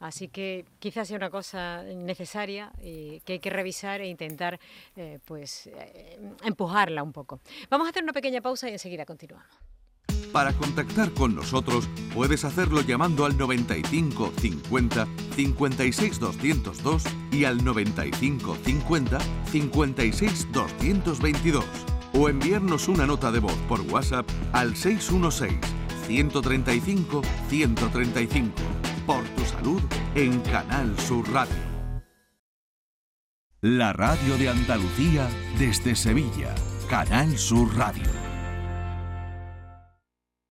Así que quizás sea una cosa necesaria y que hay que revisar e intentar eh, pues eh, empujarla un poco. Vamos a hacer una pequeña pausa y enseguida continuamos. Para contactar con nosotros puedes hacerlo llamando al 95 50 56 202 y al 95 50 56 222 o enviarnos una nota de voz por WhatsApp al 616 135 135 por tu salud en Canal Sur Radio. La radio de Andalucía desde Sevilla, Canal Sur Radio.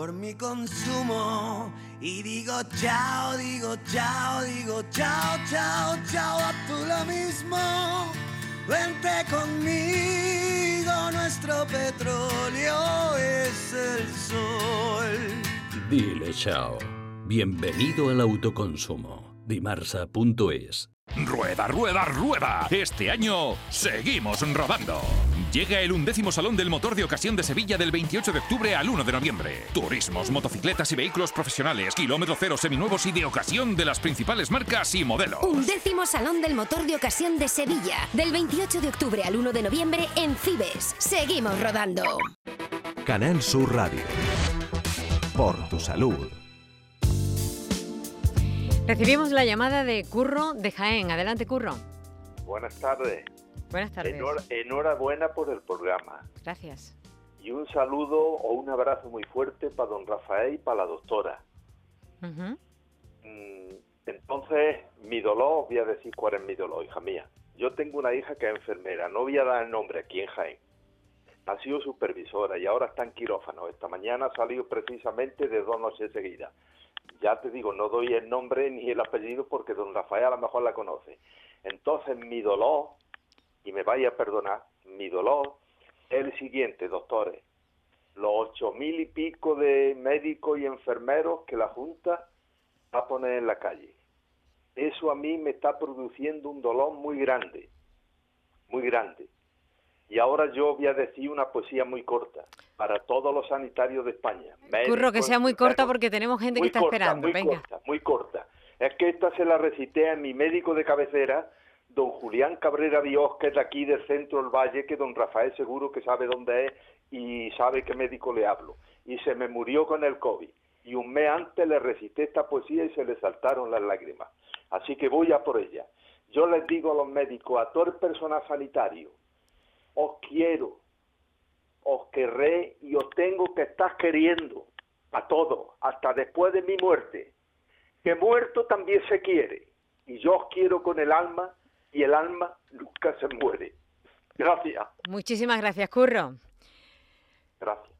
por mi consumo y digo chao, digo chao, digo chao, chao, chao, a tú lo mismo. Vente conmigo, nuestro petróleo es el sol. Dile chao. Bienvenido al autoconsumo. Dimarsa.es Rueda, rueda, rueda. Este año seguimos rodando. Llega el undécimo Salón del Motor de Ocasión de Sevilla del 28 de octubre al 1 de noviembre. Turismos, motocicletas y vehículos profesionales, kilómetro cero seminuevos y de ocasión de las principales marcas y modelos. Undécimo Salón del Motor de Ocasión de Sevilla del 28 de octubre al 1 de noviembre en Cibes. Seguimos rodando. Canal Sur Radio. Por tu salud. Recibimos la llamada de Curro de Jaén. Adelante, Curro. Buenas tardes. Buenas tardes. enhorabuena por el programa. Gracias. Y un saludo o un abrazo muy fuerte para don Rafael y para la doctora. Mm, entonces, mi dolor, voy a decir cuál es mi dolor, hija mía. Yo tengo una hija que es enfermera, no voy a dar el nombre aquí en Jaén. Ha sido supervisora y ahora está en quirófano. Esta mañana ha salido precisamente de dos noches seguidas ya te digo, no doy el nombre ni el apellido porque don Rafael a lo mejor la conoce. Entonces mi dolor, y me vaya a perdonar, mi dolor es el siguiente, doctores. Los ocho mil y pico de médicos y enfermeros que la Junta va a poner en la calle. Eso a mí me está produciendo un dolor muy grande, muy grande. Y ahora yo voy a decir una poesía muy corta para todos los sanitarios de España. Curro, que sea muy corta porque tenemos gente que está esperando. Muy corta, muy corta. Es que esta se la recité a mi médico de cabecera, don Julián Cabrera Dios, que es de aquí del centro del valle, que don Rafael seguro que sabe dónde es y sabe qué médico le hablo. Y se me murió con el COVID. Y un mes antes le recité esta poesía y se le saltaron las lágrimas. Así que voy a por ella. Yo les digo a los médicos, a todo el personal sanitario, os quiero, os querré y os tengo que estar queriendo a todos, hasta después de mi muerte. Que muerto también se quiere, y yo os quiero con el alma, y el alma nunca se muere. Gracias. Muchísimas gracias, Curro. Gracias.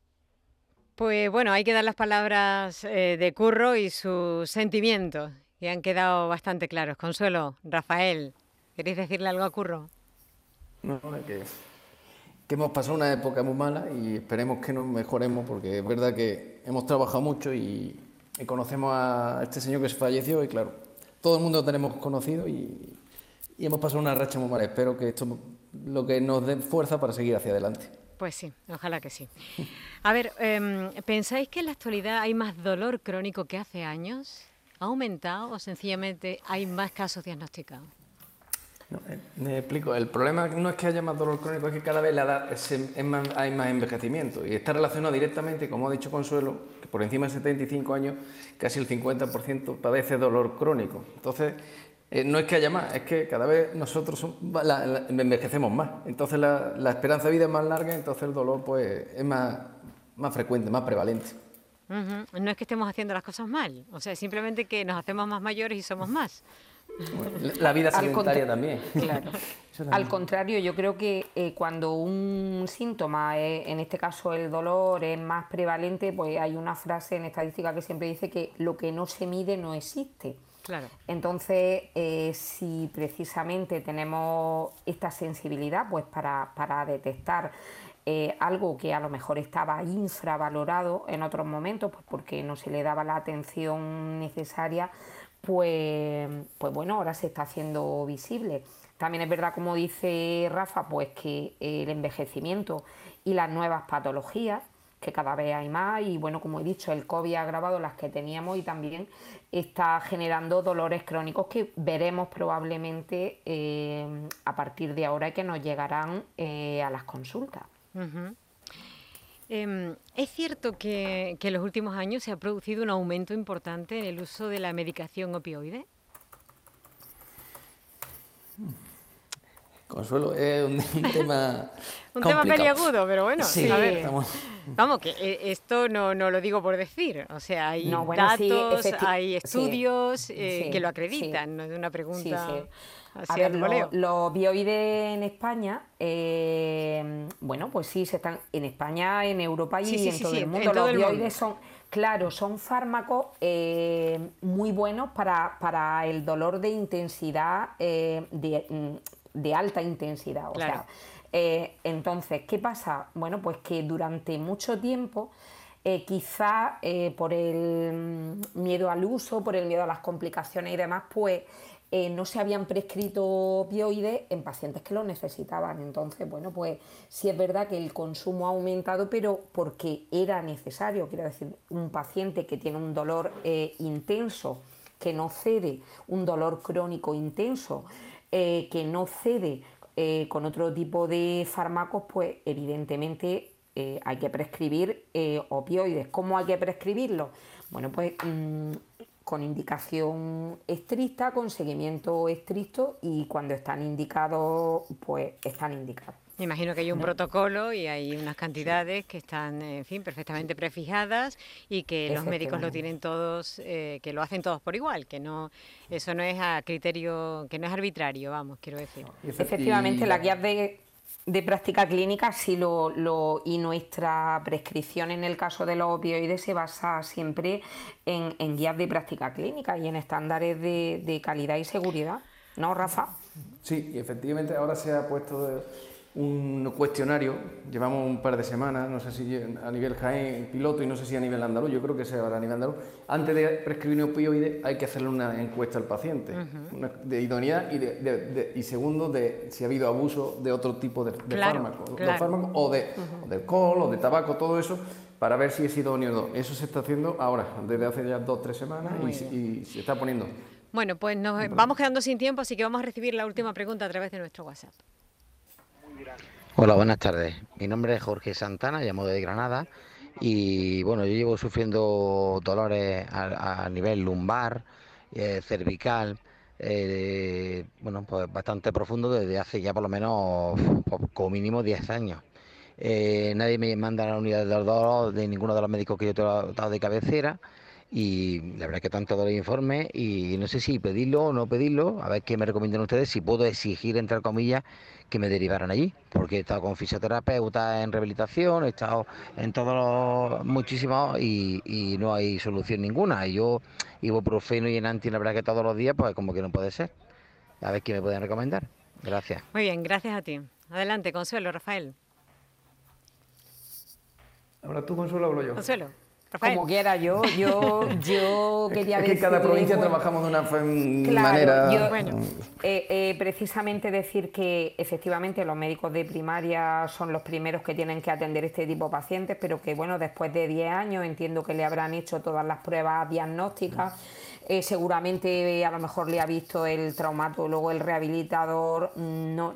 Pues bueno, hay que dar las palabras eh, de Curro y sus sentimientos, que han quedado bastante claros. Consuelo, Rafael, ¿queréis decirle algo a Curro? No, que, que hemos pasado una época muy mala y esperemos que nos mejoremos, porque es verdad que hemos trabajado mucho y, y conocemos a este señor que se falleció y claro, todo el mundo lo tenemos conocido y, y hemos pasado una racha muy mala. Espero que esto lo que nos dé fuerza para seguir hacia adelante. Pues sí, ojalá que sí. A ver, eh, ¿pensáis que en la actualidad hay más dolor crónico que hace años? ¿Ha aumentado o sencillamente hay más casos diagnosticados? No, eh, me explico, el problema no es que haya más dolor crónico, es que cada vez la edad es, es más, hay más envejecimiento y está relacionado directamente, como ha dicho Consuelo, que por encima de 75 años casi el 50% padece dolor crónico. Entonces, eh, no es que haya más, es que cada vez nosotros son, la, la, envejecemos más. Entonces la, la, esperanza de vida es más larga, entonces el dolor pues es más, más frecuente, más prevalente. Uh -huh. No es que estemos haciendo las cosas mal, o sea, simplemente que nos hacemos más mayores y somos más. Bueno, la vida sedentaria también. Claro. también. Al contrario, yo creo que eh, cuando un síntoma, es, en este caso el dolor, es más prevalente, pues hay una frase en estadística que siempre dice que lo que no se mide no existe. Claro. Entonces, eh, si precisamente tenemos esta sensibilidad pues para, para detectar eh, algo que a lo mejor estaba infravalorado en otros momentos, pues porque no se le daba la atención necesaria, pues, pues bueno, ahora se está haciendo visible. También es verdad, como dice Rafa, pues que el envejecimiento y las nuevas patologías que cada vez hay más y bueno, como he dicho, el COVID ha agravado las que teníamos y también está generando dolores crónicos que veremos probablemente eh, a partir de ahora que nos llegarán eh, a las consultas. Eh, ¿Es cierto que, que, en los últimos años se ha producido un aumento importante en el uso de la medicación opioide? Consuelo, es un, un tema. un tema peliagudo, pero bueno, sí, a ver. Estamos... Vamos, que eh, esto no, no lo digo por decir. O sea, hay no, bueno, datos, sí, hay estudios sí, eh, sí, que lo acreditan, no es una pregunta. A ver, los lo bioides en España, eh, bueno, pues sí, se están en España, en Europa y en todo el mundo. Todo los el bioides mundo. son, claro, son fármacos eh, muy buenos para, para, el dolor de intensidad, eh, de, de, alta intensidad. O claro. sea, eh, entonces, ¿qué pasa? Bueno, pues que durante mucho tiempo, eh, quizá eh, por el miedo al uso, por el miedo a las complicaciones y demás, pues eh, no se habían prescrito opioides en pacientes que lo necesitaban. Entonces, bueno, pues sí es verdad que el consumo ha aumentado, pero porque era necesario. Quiero decir, un paciente que tiene un dolor eh, intenso, que no cede, un dolor crónico intenso, eh, que no cede eh, con otro tipo de fármacos, pues evidentemente eh, hay que prescribir opioides. ¿Cómo hay que prescribirlos? Bueno, pues mmm, con indicación estricta, con seguimiento estricto y cuando están indicados, pues están indicados. Me imagino que hay un ¿No? protocolo y hay unas cantidades que están, en fin, perfectamente prefijadas y que los médicos lo tienen todos, eh, que lo hacen todos por igual, que no, eso no es a criterio, que no es arbitrario, vamos, quiero decir. Efectivamente, las guías de, de práctica clínica sí lo, lo, y nuestra prescripción en el caso de los opioides se basa siempre en, en guías de práctica clínica y en estándares de, de, calidad y seguridad, ¿no, Rafa? Sí, y efectivamente ahora se ha puesto de un cuestionario, llevamos un par de semanas, no sé si a nivel Jaén piloto y no sé si a nivel andaluz, yo creo que sea a nivel andaluz, antes de prescribir un opioide hay que hacerle una encuesta al paciente, uh -huh. una, de idoneidad y, de, de, de, y segundo de si ha habido abuso de otro tipo de, claro, fármacos, claro. fármacos, o, de, uh -huh. o de alcohol o de tabaco, todo eso, para ver si es idóneo o no. Eso se está haciendo ahora, desde hace ya dos o tres semanas y, y, se está poniendo. Bueno, pues nos vamos quedando sin tiempo, así que vamos a recibir la última pregunta a través de nuestro WhatsApp. Hola, buenas tardes. Mi nombre es Jorge Santana, llamo de Granada y bueno, yo llevo sufriendo dolores a, nivel lumbar, eh, cervical, eh, bueno, pues bastante profundo desde hace ya por lo menos como mínimo 10 años. Eh, nadie me manda a la unidad de dolor de ninguno de los médicos que yo he tratado de cabecera y la verdad que tanto dado el informe y no sé si pedirlo o no pedirlo, a ver qué me recomiendan ustedes, si puedo exigir, entre comillas, que me derivaran allí, porque he estado con fisioterapeuta en rehabilitación, he estado en todos los muchísimos y, y no hay solución ninguna. Y yo ibuprofeno y enanti, la verdad que todos los días, pues como que no puede ser. A ver qué me pueden recomendar. Gracias. Muy bien, gracias a ti. Adelante, Consuelo, Rafael. Ahora tú, Consuelo, hablo yo. Consuelo. Como quiera, yo, yo, yo quería decir... que cada provincia trabajamos de una manera... Yo, bueno. Eh, eh, precisamente decir que efectivamente los médicos de primaria son los primeros que tienen que atender este tipo de pacientes, pero que bueno, después de 10 años entiendo que le habrán hecho todas las pruebas diagnósticas. Eh, seguramente a lo mejor le ha visto el traumatólogo, el rehabilitador. No,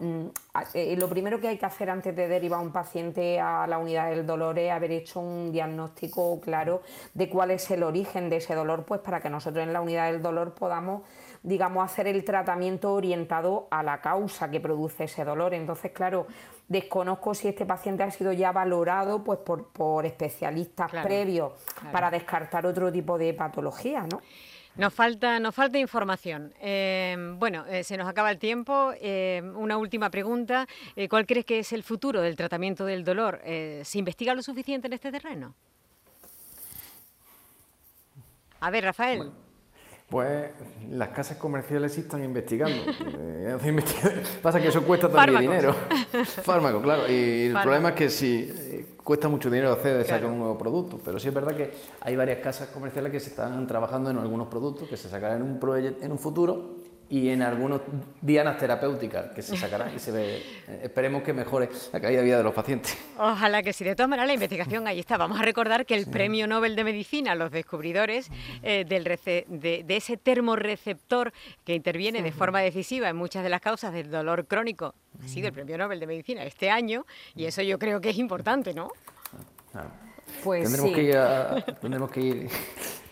eh, lo primero que hay que hacer antes de derivar a un paciente a la unidad del dolor es haber hecho un diagnóstico claro de cuál es el origen de ese dolor, pues para que nosotros en la unidad del dolor podamos digamos, hacer el tratamiento orientado a la causa que produce ese dolor. Entonces, claro, desconozco si este paciente ha sido ya valorado pues, por, especialistas previos para descartar otro tipo de patología, ¿no? Nos falta, nos falta información. Eh, bueno, eh, se nos acaba el tiempo. Eh, una última pregunta. ¿Cuál crees que es el futuro del tratamiento del dolor? ¿Se investiga lo suficiente en este terreno? A ver, Rafael. Pues las casas comerciales sí están investigando. Pasa que eso cuesta también dinero. Fármaco, claro. Y el problema es que si cuesta mucho dinero hacer de sacar un nuevo producto, pero sí es verdad que hay varias casas comerciales que se están trabajando en algunos productos que se sacarán en un, en un futuro y en algunos dianas terapéuticas que se sacarán y se ve, eh, esperemos que mejore la calidad de vida de los pacientes. Ojalá que sí. De todas maneras, la investigación ahí está. Vamos a recordar que el Premio Nobel de Medicina, los descubridores eh, del de, ese termorreceptor que interviene de forma decisiva en muchas de las causas del dolor crónico, ha sido el Premio Nobel de Medicina este año y eso yo creo que es importante, ¿no? Pues tendremos que ir a, tendremos que ir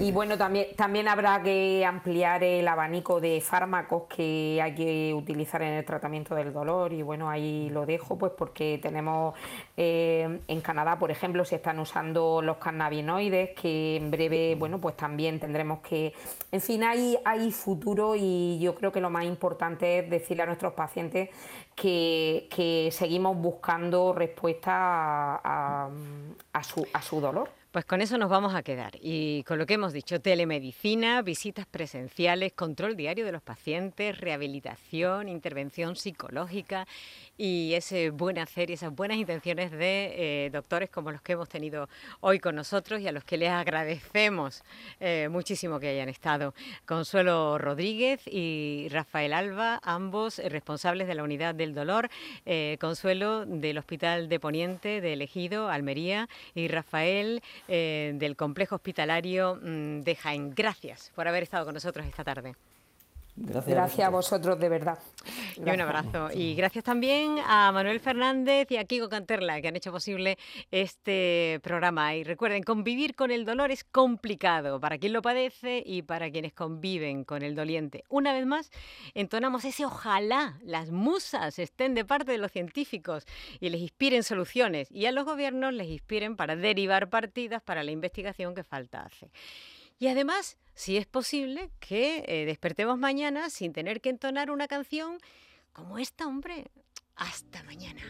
y bueno, también, también habrá que ampliar el abanico de fármacos que hay que utilizar en el tratamiento del dolor y bueno, ahí lo dejo pues porque tenemos eh, en Canadá, por ejemplo, se están usando los cannabinoides que en breve, bueno, pues también tendremos que... En fin, hay, hay futuro y yo creo que lo más importante es decirle a nuestros pacientes que, que seguimos buscando respuesta a, su, a su dolor. Pues con eso nos vamos a quedar. Y con lo que hemos dicho, telemedicina, visitas presenciales, control diario de los pacientes, rehabilitación, intervención psicológica y ese buen hacer y esas buenas intenciones de eh, doctores como los que hemos tenido hoy con nosotros y a los que les agradecemos eh, muchísimo que hayan estado. Consuelo Rodríguez y Rafael Alba, ambos responsables de la unidad del dolor. Eh, Consuelo del Hospital de Poniente de Elegido, Almería, y Rafael del Complejo Hospitalario mm, de Jaén. Gracias por haber estado con nosotros esta tarde. Gracias, a, vosotros. de verdad. Y un abrazo. Y gracias también a Manuel Fernández y a Kiko Canterla, que han hecho posible este programa. Y recuerden, convivir con el dolor es complicado para quien lo padece y para quienes conviven con el doliente. Una vez más, entonamos ese ojalá las musas estén de parte de los científicos y les inspiren soluciones y a los gobiernos les inspiren para derivar partidas para la investigación que falta hace. Y además, si es posible, que eh, despertemos mañana sin tener que entonar una canción como esta, hombre. Hasta mañana.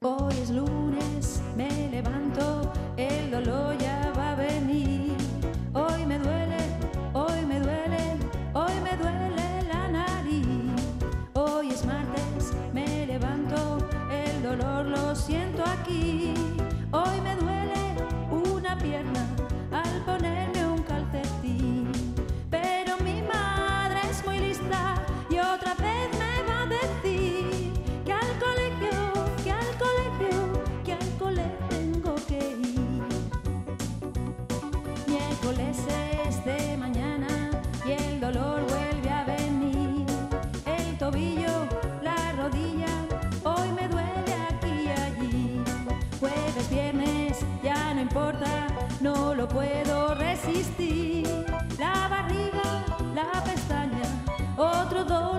Hoy es lunes, me levanto, el dolor ya no puedo resistir. La barriga, la pestaña, otro dolor